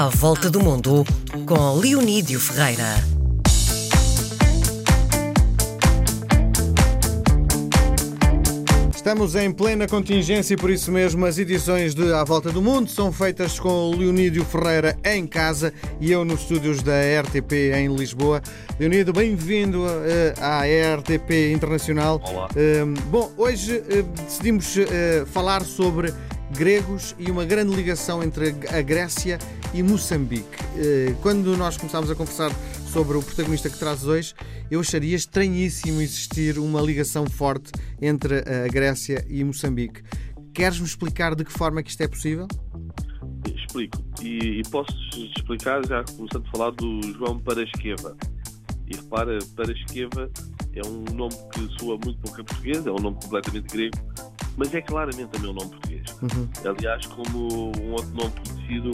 À Volta do Mundo, com Leonídio Ferreira. Estamos em plena contingência e por isso mesmo as edições de À Volta do Mundo são feitas com o Leonídio Ferreira em casa e eu nos estúdios da RTP em Lisboa. Leonídio, bem-vindo uh, à RTP Internacional. Olá. Uh, bom, hoje uh, decidimos falar sobre gregos e uma grande ligação entre a Grécia e Moçambique. Quando nós começámos a conversar sobre o protagonista que trazes hoje, eu acharia estranhíssimo existir uma ligação forte entre a Grécia e Moçambique. Queres-me explicar de que forma que isto é possível? Explico. E, e posso explicar já começando a falar do João Parasqueva. E repara, Parasqueva é um nome que soa muito pouco a português, é um nome completamente grego, mas é claramente também um nome português. Uhum. Aliás, como um outro nome conhecido,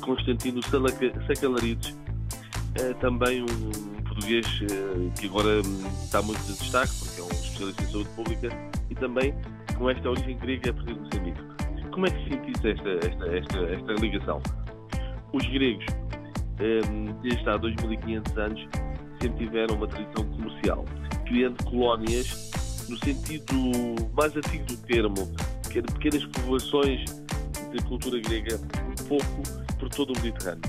Constantino Sacalarides, é também um português eh, que agora hum, está muito de destaque, porque é um especialista em saúde pública e também com esta origem grega a partir de Moçambique. Como é que se sentisse esta, esta, esta, esta ligação? Os gregos, hum, desde há 2500 anos, sempre tiveram uma tradição comercial, criando colónias no sentido mais antigo do termo, pequenas povoações de cultura grega, um pouco por todo o Mediterrâneo.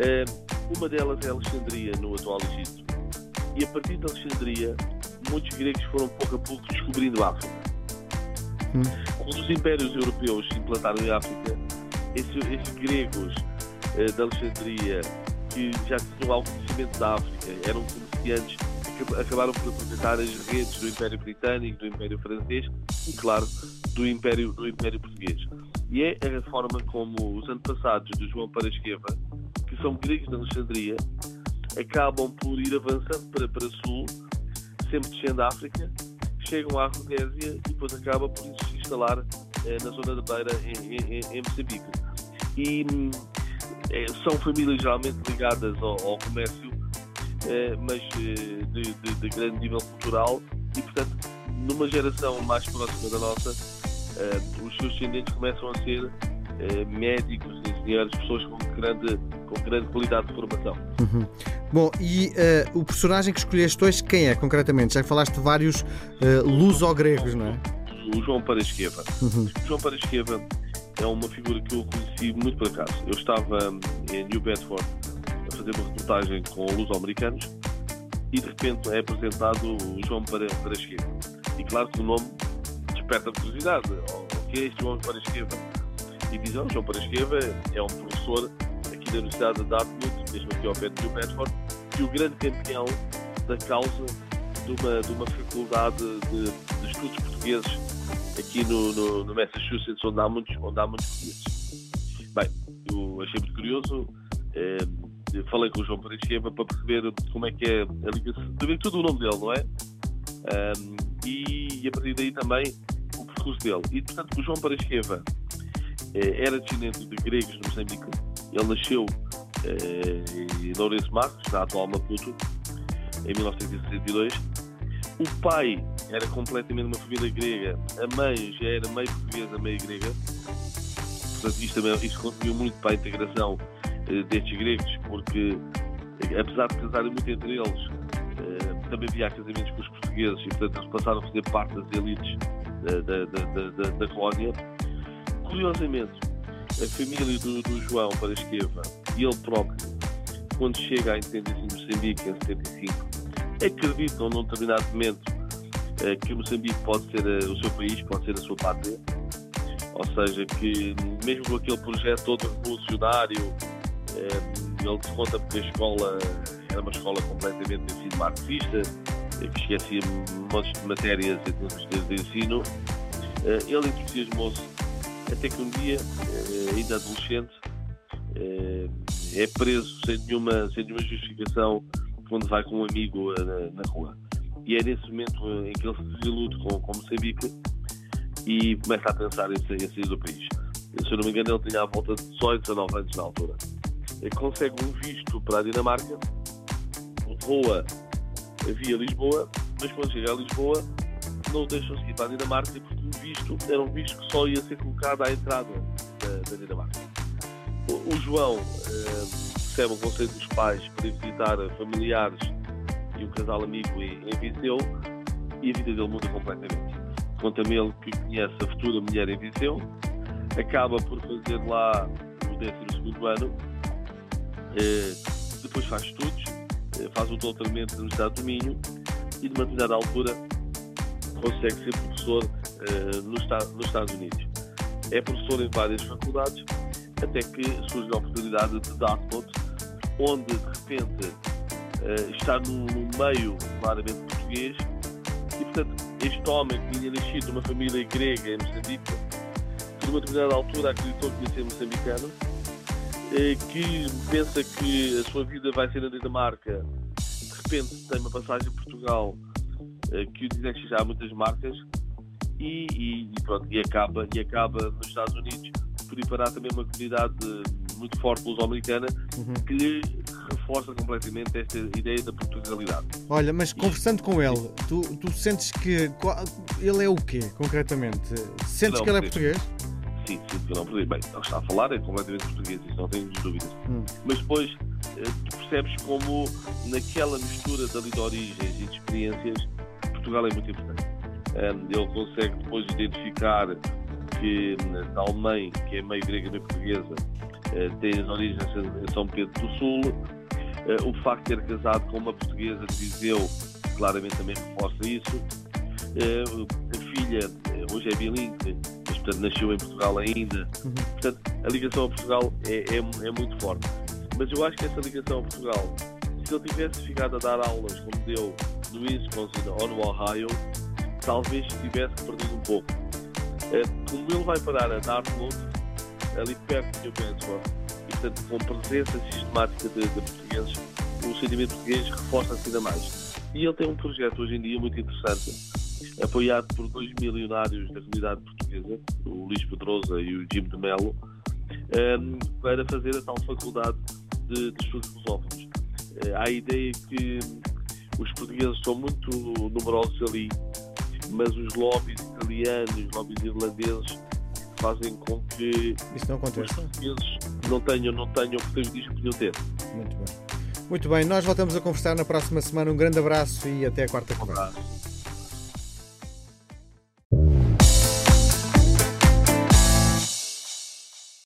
Hum, uma delas é Alexandria, no atual Egito. E a partir de Alexandria, muitos gregos foram pouco a pouco descobrindo a África. Hum. Quando os impérios europeus se implantaram em África, esses, esses gregos eh, de Alexandria, que já tinham algum conhecimento da África, eram comerciantes, acabaram por aproveitar as redes do Império Britânico, do Império Francês e, claro, do Império, do Império Português. E é a forma como os antepassados de João Parasqueva que são gregos de Alexandria, acabam por ir avançando para, para sul, sempre descendo a África, chegam à Rodésia e depois acaba por se instalar eh, na zona da Beira, em, em, em Moçambique. E eh, são famílias geralmente ligadas ao, ao comércio, mas eh, de, de, de, grande nível cultural, e portanto, numa geração mais próxima da nossa, eh, os seus descendentes começam a ser eh, médicos, engenheiros, pessoas com grande, com grande qualidade de formação. Uhum. Bom, e uh, o personagem que escolheste hoje, quem é concretamente? Já falaste de vários uh, luso-gregos, não é? O João Parasqueva. Uhum. O João Parasqueva é uma figura que eu conheci muito por acaso. Eu estava hum, em New Bedford fazer uma reportagem com luso-americanos e de repente é apresentado o João Parasqueva. E claro que o nome desperta curiosidade. O que é este João Parasqueva? e diz, oh, João Parasqueva é um professor aqui da Universidade de Dartmouth, mesmo aqui ao pé New Bedford, e o grande campeão da causa de uma, de uma faculdade de, de estudos portugueses aqui no, no, no, Massachusetts, onde há muitos, onde há muitos portugueses. Bem, eu achei muito curioso, eh, falei com o João Parasqueva para perceber como é que é a ligação, também tudo o nome dele, não é? Um, e, e, a partir daí também o percurso dele. E, portanto, o João Parasqueva eh, era descendente de gregos de Moçambique. Ele nasceu eh, em Lourenço Marcos, na atual Maputo, em 1962. O pai era completamente uma família grega, a mãe já era meio portuguesa, meio grega. Portanto, isto, também, isto contribuiu muito para a integração destes gregos, porque apesar de casarem muito entre eles, também havia casamentos com os portugueses e, portanto, passaram a fazer parte das elites da, da, da, da, colónia Curiosamente, a família do, do João Parasqueva e ele próprio, quando chega à independência de Moçambique em 75, acreditam num determinado momento eh, que Moçambique pode ser eh, o seu país, pode ser a sua pátria. Ou seja, que mesmo com aquele projeto todo revolucionário, eh, ele se conta porque a escola era uma escola completamente de ensino marxista, que esquecia montes de matérias em termos de, ensino, ele entusiasmou-se até que um dia, eh, ainda adolescente, eh, é preso sem nenhuma, sem nenhuma justificação quando vai com um amigo eh, na, na rua. E é nesse momento em que ele se desilude com, com Moçambique e começa a pensar em, em sair do país. Se eu não me engano, ele tinha à volta de 18, 19 anos na altura. Consegue um visto para a Dinamarca, voa via Lisboa, mas quando chega a Lisboa não deixam seguir para a Dinamarca porque o visto era um visto que só ia ser colocado à entrada da, da Dinamarca. O, o João uh, recebe o conselho dos pais para visitar familiares e um casal amigo em, em Viseu e a vida dele muda completamente. Conta-me ele que conhece a futura mulher em Viseu, acaba por fazer lá o 12 ano, depois faz estudos, uh, faz o doutoramento na Universidade do Minho e, de uma determinada altura, consegue ser professor uh, nos Estados Unidos. É professor em várias faculdades, até que surge a oportunidade de Dartmouth, onde de repente está num, meio claramente português e portanto este homem que tinha nascido numa família grega em Moçambique, por uma determinada altura acreditou que ia ser moçambicano, que pensa que a sua vida vai ser na Dinamarca, de repente tem uma passagem em Portugal uh, que o diz já há muitas marcas e, e, e, pronto, e acaba, e acaba nos Estados Unidos por ir parar também uma comunidade muito forte luso-americana uhum. que lhe reforça completamente esta ideia da Portugalidade. Olha, mas conversando com ele, tu, tu sentes que ele é o quê, concretamente? Sentes não, que ele é português? Sim, sinto que é português. Bem, ele está a falar é completamente português, isso não tenho dúvidas. Hum. Mas depois eh, tu percebes como naquela mistura de, de origens e de experiências, Portugal é muito importante. Ele consegue depois identificar que tal mãe, que é meio grega, meio portuguesa, eh, tem as origens em São Pedro do Sul. Eh, o facto de ter casado com uma portuguesa de Viseu claramente também reforça isso. A filha hoje é bilingue, portanto nasceu em Portugal ainda. Uhum. Portanto, a ligação a Portugal é, é, é muito forte. Mas eu acho que essa ligação a Portugal, se ele tivesse ficado a dar aulas como deu no Wisconsin ou no Ohio, talvez tivesse perdido um pouco. É, como ele vai parar a Dartmouth, ali perto de New Bedford, e portanto com presença sistemática de, de portugueses, o sentimento português reforça-se ainda mais. E ele tem um projeto hoje em dia muito interessante, apoiado por dois milionários da comunidade portuguesa, o Luís Pedrosa e o Jim de Mello, um, para fazer a tal faculdade de, de estudos filosóficos. Uh, há a ideia que os portugueses são muito numerosos ali mas os lobbies italianos, os lobbies irlandeses fazem com que Isso não aconteça. os portugueses não tenham, não tenham o prejuízo que podiam ter. Muito bem. Muito bem, nós voltamos a conversar na próxima semana. Um grande abraço e até quarta-feira. Um.